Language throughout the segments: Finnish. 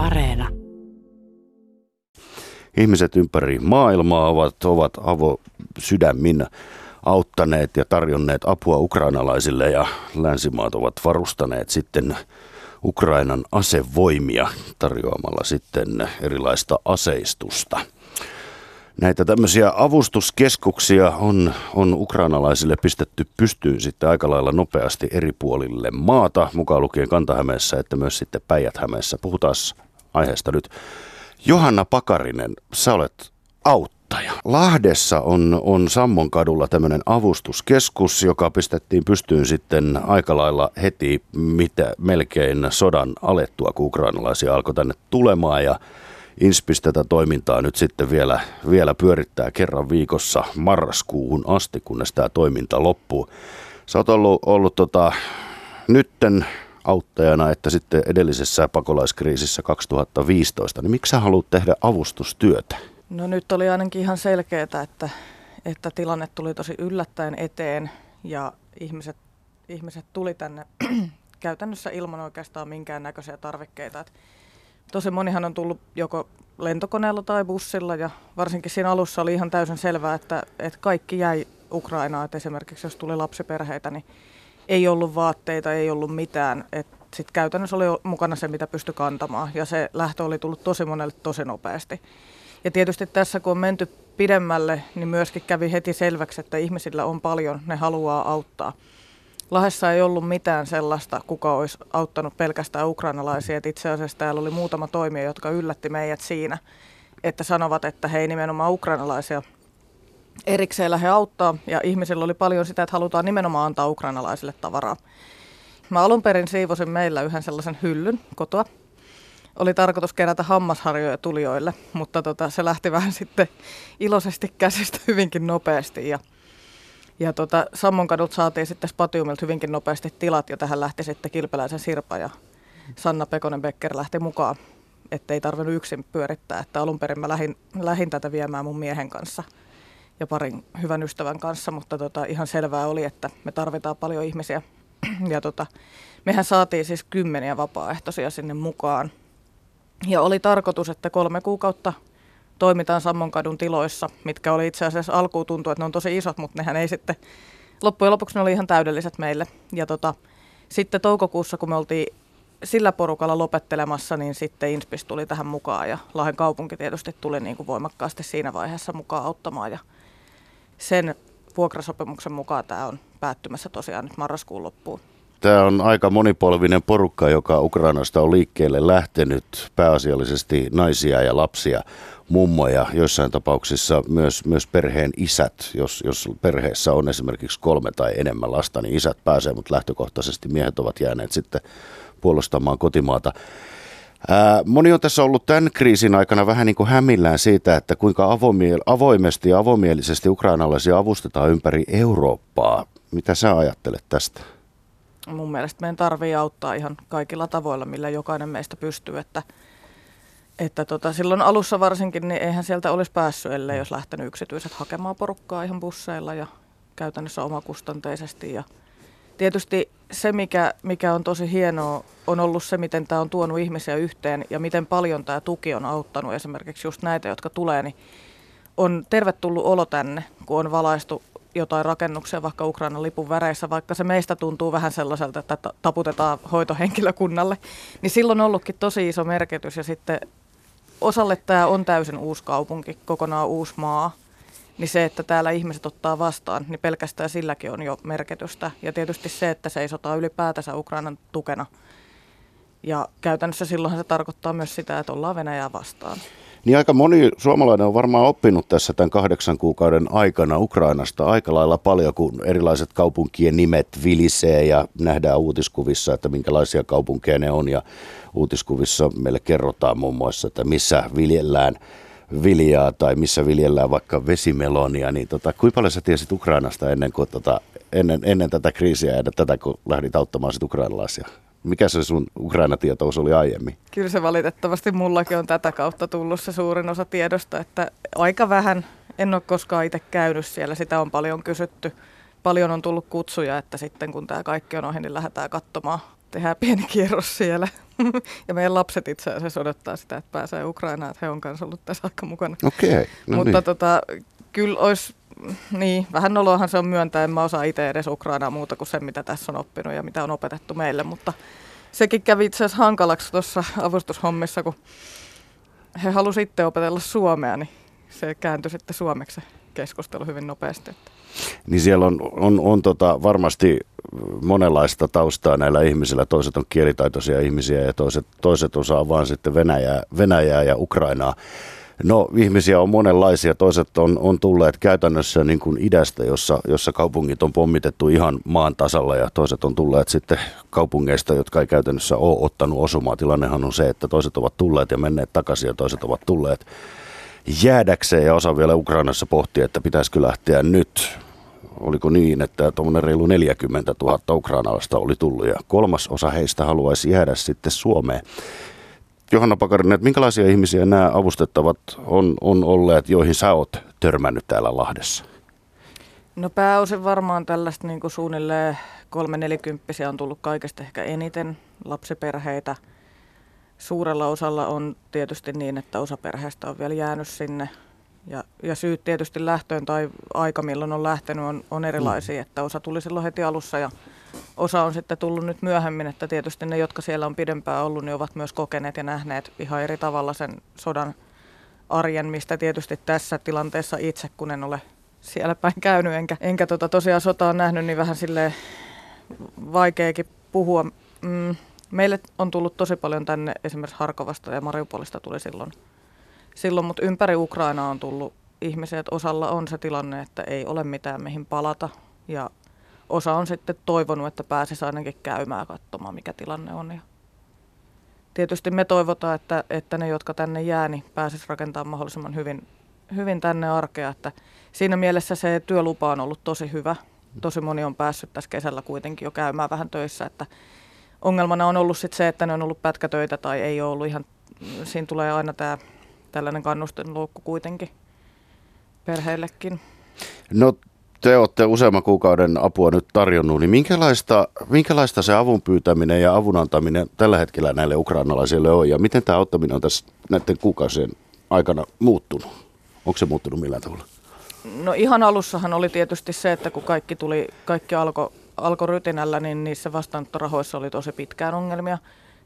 Areena. Ihmiset ympäri maailmaa ovat, ovat avo sydämin auttaneet ja tarjonneet apua ukrainalaisille ja länsimaat ovat varustaneet sitten Ukrainan asevoimia tarjoamalla sitten erilaista aseistusta. Näitä tämmöisiä avustuskeskuksia on, on ukrainalaisille pistetty pystyyn sitten aika lailla nopeasti eri puolille maata, mukaan lukien Kantahämeessä että myös sitten Päijät-Hämeessä. Puhutaan aiheesta nyt. Johanna Pakarinen, sä olet auttaja. Lahdessa on, on Sammon kadulla tämmöinen avustuskeskus, joka pistettiin pystyyn sitten aika lailla heti mitä melkein sodan alettua, kun ukrainalaisia alkoi tänne tulemaan ja Inspis tätä toimintaa nyt sitten vielä, vielä pyörittää kerran viikossa marraskuuhun asti, kunnes tämä toiminta loppuu. Sä oot ollut, ollut tota, nytten auttajana, että sitten edellisessä pakolaiskriisissä 2015, niin miksi sä haluat tehdä avustustyötä? No nyt oli ainakin ihan selkeää, että, että tilanne tuli tosi yllättäen eteen ja ihmiset, ihmiset tuli tänne käytännössä ilman oikeastaan minkäännäköisiä tarvikkeita. Että tosi monihan on tullut joko lentokoneella tai bussilla ja varsinkin siinä alussa oli ihan täysin selvää, että, että kaikki jäi Ukrainaan. Että esimerkiksi jos tuli lapsiperheitä, niin ei ollut vaatteita, ei ollut mitään. Sitten käytännössä oli mukana se, mitä pystyi kantamaan ja se lähtö oli tullut tosi monelle tosi nopeasti. Ja tietysti tässä, kun on menty pidemmälle, niin myöskin kävi heti selväksi, että ihmisillä on paljon, ne haluaa auttaa. Lahdessa ei ollut mitään sellaista, kuka olisi auttanut pelkästään ukrainalaisia. Et itse asiassa täällä oli muutama toimija, jotka yllätti meidät siinä, että sanovat, että hei nimenomaan ukrainalaisia erikseen lähde auttaa. Ja ihmisillä oli paljon sitä, että halutaan nimenomaan antaa ukrainalaisille tavaraa. Mä alun perin siivosin meillä yhden sellaisen hyllyn kotoa. Oli tarkoitus kerätä hammasharjoja tulijoille, mutta tota, se lähti vähän sitten iloisesti käsistä hyvinkin nopeasti. Ja ja tota, Sammonkadulta saatiin sitten Spatiumilta hyvinkin nopeasti tilat ja tähän lähti sitten Kilpeläisen Sirpa ja Sanna Pekonen-Becker lähti mukaan, ettei tarvinnut yksin pyörittää. Että alun perin mä lähdin, lähdin tätä viemään mun miehen kanssa ja parin hyvän ystävän kanssa, mutta tota, ihan selvää oli, että me tarvitaan paljon ihmisiä. Ja tota, mehän saatiin siis kymmeniä vapaaehtoisia sinne mukaan. Ja oli tarkoitus, että kolme kuukautta – toimitaan Sammonkadun tiloissa, mitkä oli itse asiassa alkuun tuntuu, että ne on tosi isot, mutta nehän ei sitten, loppujen lopuksi ne oli ihan täydelliset meille. Ja tota, sitten toukokuussa, kun me oltiin sillä porukalla lopettelemassa, niin sitten Inspis tuli tähän mukaan ja Lahden kaupunki tietysti tuli niin kuin voimakkaasti siinä vaiheessa mukaan auttamaan ja sen vuokrasopimuksen mukaan tämä on päättymässä tosiaan nyt marraskuun loppuun. Tämä on aika monipolvinen porukka, joka Ukrainasta on liikkeelle lähtenyt, pääasiallisesti naisia ja lapsia mummoja, joissain tapauksissa myös, myös perheen isät, jos, jos perheessä on esimerkiksi kolme tai enemmän lasta, niin isät pääsee, mutta lähtökohtaisesti miehet ovat jääneet sitten puolustamaan kotimaata. Ää, moni on tässä ollut tämän kriisin aikana vähän niin kuin hämillään siitä, että kuinka avoimesti ja avomielisesti ukrainalaisia avustetaan ympäri Eurooppaa. Mitä sä ajattelet tästä? Mun mielestä meidän tarvii auttaa ihan kaikilla tavoilla, millä jokainen meistä pystyy, että – että tota, silloin alussa varsinkin, niin eihän sieltä olisi päässyt, ellei jos lähtenyt yksityiset hakemaan porukkaa ihan busseilla ja käytännössä omakustanteisesti. Ja tietysti se, mikä, mikä on tosi hienoa, on ollut se, miten tämä on tuonut ihmisiä yhteen ja miten paljon tämä tuki on auttanut esimerkiksi just näitä, jotka tulee, niin on tervetullut olo tänne, kun on valaistu jotain rakennuksia vaikka Ukrainan lipun väreissä, vaikka se meistä tuntuu vähän sellaiselta, että taputetaan hoitohenkilökunnalle, niin silloin on ollutkin tosi iso merkitys. Ja sitten osalle tämä on täysin uusi kaupunki, kokonaan uusi maa, niin se, että täällä ihmiset ottaa vastaan, niin pelkästään silläkin on jo merkitystä. Ja tietysti se, että seisotaan ylipäätänsä Ukrainan tukena. Ja käytännössä silloin se tarkoittaa myös sitä, että ollaan Venäjää vastaan. Niin aika moni suomalainen on varmaan oppinut tässä tämän kahdeksan kuukauden aikana Ukrainasta aika lailla paljon, kun erilaiset kaupunkien nimet vilisee ja nähdään uutiskuvissa, että minkälaisia kaupunkeja ne on. Ja uutiskuvissa meille kerrotaan muun muassa, että missä viljellään viljaa tai missä viljellään vaikka vesimelonia, niin tota, kuinka paljon sä tiesit Ukrainasta ennen, kuin, tota, ennen, ennen tätä kriisiä ja tätä, kun lähdit auttamaan sit ukrainalaisia? Mikä se sun Ukraina-tietous oli aiemmin? Kyllä se valitettavasti mullakin on tätä kautta tullut se suurin osa tiedosta, että aika vähän, en ole koskaan itse käynyt siellä, sitä on paljon kysytty. Paljon on tullut kutsuja, että sitten kun tämä kaikki on ohi, niin lähdetään katsomaan. Tehdään pieni kierros siellä. ja meidän lapset itse asiassa odottaa sitä, että pääsee Ukrainaan, että he on kanssa ollut tässä aika mukana. Okei, okay, no Mutta niin. tota, kyllä olisi, niin, vähän noloahan se on myöntää, en mä osaa itse edes Ukrainaa muuta kuin se, mitä tässä on oppinut ja mitä on opetettu meille, mutta sekin kävi itse asiassa hankalaksi tuossa avustushommissa, kun he halusivat sitten opetella suomea, niin se kääntyi sitten suomeksi keskustelu hyvin nopeasti. Niin siellä on, on, on tota varmasti monenlaista taustaa näillä ihmisillä. Toiset on kielitaitoisia ihmisiä ja toiset, toiset osaa vaan sitten Venäjää, Venäjää ja Ukrainaa. No ihmisiä on monenlaisia. Toiset on, on tulleet käytännössä niin kuin idästä, jossa, jossa kaupungit on pommitettu ihan maan tasalla ja toiset on tulleet sitten kaupungeista, jotka ei käytännössä ole ottanut osumaa. Tilannehan on se, että toiset ovat tulleet ja menneet takaisin ja toiset ovat tulleet jäädäkseen ja osa vielä Ukrainassa pohtii, että pitäisikö lähteä nyt. Oliko niin, että tuommoinen reilu 40 000 ukrainalaista oli tullut ja kolmas osa heistä haluaisi jäädä sitten Suomeen. Johanna Pakarinen, että minkälaisia ihmisiä nämä avustettavat on, on olleet, joihin sä oot törmännyt täällä Lahdessa? No pääosin varmaan tällaista niin kuin suunnilleen kolme nelikymppisiä on tullut kaikesta ehkä eniten lapsiperheitä. Suurella osalla on tietysti niin, että osa perheestä on vielä jäänyt sinne. Ja, ja syyt tietysti lähtöön tai aika milloin on lähtenyt on, on erilaisia, että osa tuli silloin heti alussa ja osa on sitten tullut nyt myöhemmin, että tietysti ne, jotka siellä on pidempään ollut, niin ovat myös kokeneet ja nähneet ihan eri tavalla sen sodan arjen, mistä tietysti tässä tilanteessa itse, kun en ole siellä päin käynyt, enkä, enkä tota tosiaan sotaa nähnyt, niin vähän sille vaikeakin puhua. Mm, meille on tullut tosi paljon tänne esimerkiksi Harkovasta ja Mariupolista tuli silloin, silloin mutta ympäri Ukrainaa on tullut ihmisiä, että osalla on se tilanne, että ei ole mitään mihin palata ja osa on sitten toivonut, että pääsisi ainakin käymään katsomaan, mikä tilanne on. Ja tietysti me toivotaan, että, että ne, jotka tänne jää, niin pääsisi rakentamaan mahdollisimman hyvin, hyvin tänne arkea. Että siinä mielessä se työlupa on ollut tosi hyvä. Tosi moni on päässyt tässä kesällä kuitenkin jo käymään vähän töissä, että ongelmana on ollut sit se, että ne on ollut pätkätöitä tai ei ole ollut ihan, siinä tulee aina tämä tällainen kannustinloukku kuitenkin perheillekin. No te olette useamman kuukauden apua nyt tarjonnut, niin minkälaista, minkälaista se avun pyytäminen ja avun antaminen tällä hetkellä näille ukrainalaisille on ja miten tämä auttaminen on tässä näiden kuukausien aikana muuttunut? Onko se muuttunut millään tavalla? No ihan alussahan oli tietysti se, että kun kaikki tuli, kaikki alkoi alko rytinällä, niin niissä vastaanottorahoissa oli tosi pitkään ongelmia.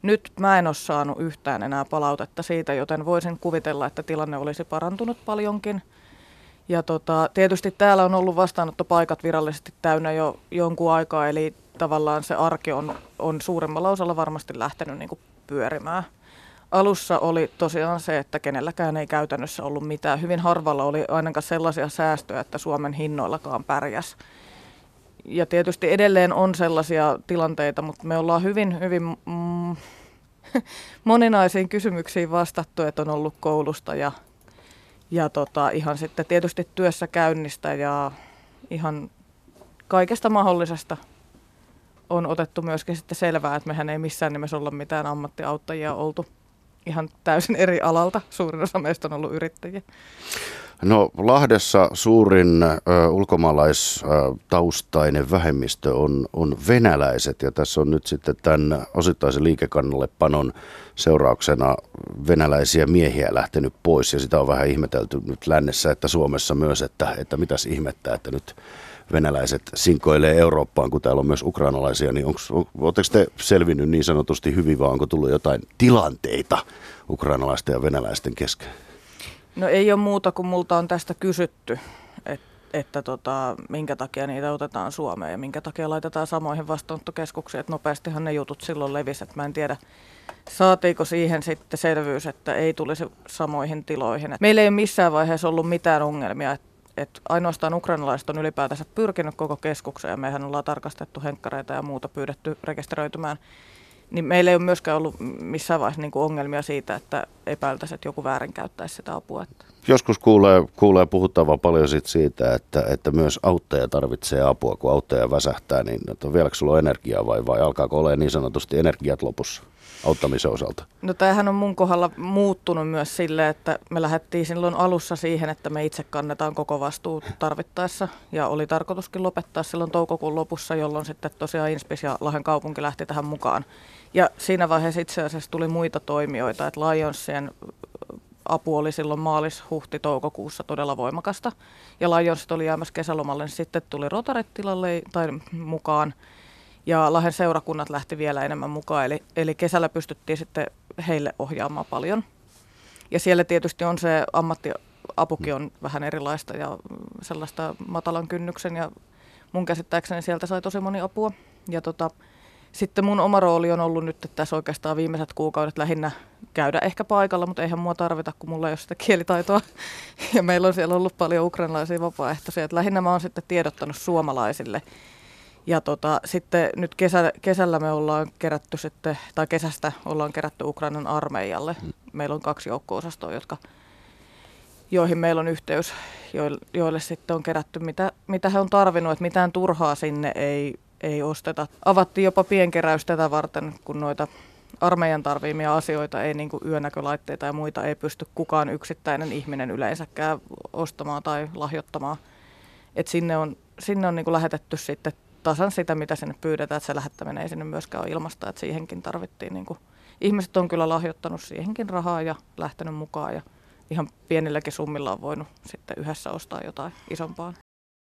Nyt mä en ole saanut yhtään enää palautetta siitä, joten voisin kuvitella, että tilanne olisi parantunut paljonkin. Ja tota, tietysti täällä on ollut vastaanottopaikat virallisesti täynnä jo jonkun aikaa, eli tavallaan se arki on, on suuremmalla osalla varmasti lähtenyt niin pyörimään. Alussa oli tosiaan se, että kenelläkään ei käytännössä ollut mitään. Hyvin harvalla oli ainakaan sellaisia säästöjä, että Suomen hinnoillakaan pärjäs. Ja tietysti edelleen on sellaisia tilanteita, mutta me ollaan hyvin, hyvin moninaisiin kysymyksiin vastattu, että on ollut koulusta ja ja tota, ihan sitten tietysti työssä käynnistä ja ihan kaikesta mahdollisesta on otettu myöskin sitten selvää, että mehän ei missään nimessä olla mitään ammattiauttajia oltu ihan täysin eri alalta. Suurin osa meistä on ollut yrittäjiä. No Lahdessa suurin ö, ulkomaalaistaustainen vähemmistö on, on venäläiset ja tässä on nyt sitten tämän osittaisen liikekannallepanon seurauksena venäläisiä miehiä lähtenyt pois ja sitä on vähän ihmetelty nyt lännessä, että Suomessa myös, että, että mitäs ihmettä, että nyt venäläiset sinkoilee Eurooppaan, kun täällä on myös ukrainalaisia, niin oletteko te selvinnyt niin sanotusti hyvin vai onko tullut jotain tilanteita ukrainalaisten ja venäläisten kesken? No ei ole muuta kuin multa on tästä kysytty, että, että tota, minkä takia niitä otetaan Suomeen ja minkä takia laitetaan samoihin vastaanottokeskuksiin. Että nopeastihan ne jutut silloin levisi, että mä en tiedä saatiinko siihen sitten selvyys, että ei tulisi samoihin tiloihin. Et meillä ei ole missään vaiheessa ollut mitään ongelmia, että et ainoastaan ukrainalaiset on ylipäätänsä pyrkinyt koko keskukseen ja mehän ollaan tarkastettu henkkareita ja muuta pyydetty rekisteröitymään niin meillä ei ole myöskään ollut missään vaiheessa niin kuin ongelmia siitä, että epäiltäisiin, että joku väärinkäyttäisi sitä apua. Joskus kuulee, kuulee puhuttavan paljon sit siitä, että, että myös auttaja tarvitsee apua, kun auttaja väsähtää, niin että vieläkö sulla on energiaa vai, vai alkaako olla niin sanotusti energiat lopussa? Auttamisen osalta? No tämähän on mun kohdalla muuttunut myös sille, että me lähdettiin silloin alussa siihen, että me itse kannetaan koko vastuu tarvittaessa. Ja oli tarkoituskin lopettaa silloin toukokuun lopussa, jolloin sitten tosiaan Inspis ja Lahden kaupunki lähti tähän mukaan. Ja siinä vaiheessa itse asiassa tuli muita toimijoita, että Lionsien apu oli silloin maalis, huhti, toukokuussa todella voimakasta. Ja Lionsit oli jäämässä kesälomalle, niin sitten tuli Rotaret tilalle tai mukaan. Ja Lahden seurakunnat lähti vielä enemmän mukaan, eli, eli kesällä pystyttiin sitten heille ohjaamaan paljon. Ja siellä tietysti on se ammattiapukin on vähän erilaista ja sellaista matalan kynnyksen ja mun käsittääkseni sieltä sai tosi moni apua. Ja tota, sitten mun oma rooli on ollut nyt että tässä oikeastaan viimeiset kuukaudet lähinnä käydä ehkä paikalla, mutta eihän mua tarvita, kun mulla ei ole sitä kielitaitoa. Ja meillä on siellä ollut paljon ukrainalaisia vapaaehtoisia. Että lähinnä mä oon sitten tiedottanut suomalaisille. Ja tota, sitten nyt kesä, kesällä me ollaan kerätty sitten, tai kesästä ollaan kerätty Ukrainan armeijalle. Mm. Meillä on kaksi joukko-osastoa, jotka, joihin meillä on yhteys, joille, joille sitten on kerätty, mitä, mitä he on tarvinnut, että mitään turhaa sinne ei ei osteta. Avattiin jopa pienkeräys tätä varten, kun noita armeijan tarviimia asioita, ei niin yönäkölaitteita ja muita, ei pysty kukaan yksittäinen ihminen yleensäkään ostamaan tai lahjoittamaan. Et sinne on, sinne on niin lähetetty sitten tasan sitä, mitä sinne pyydetään, että se lähettäminen ei sinne myöskään ole ilmasta, että siihenkin tarvittiin. Niin kuin, ihmiset on kyllä lahjoittanut siihenkin rahaa ja lähtenyt mukaan ja ihan pienilläkin summilla on voinut sitten yhdessä ostaa jotain isompaa.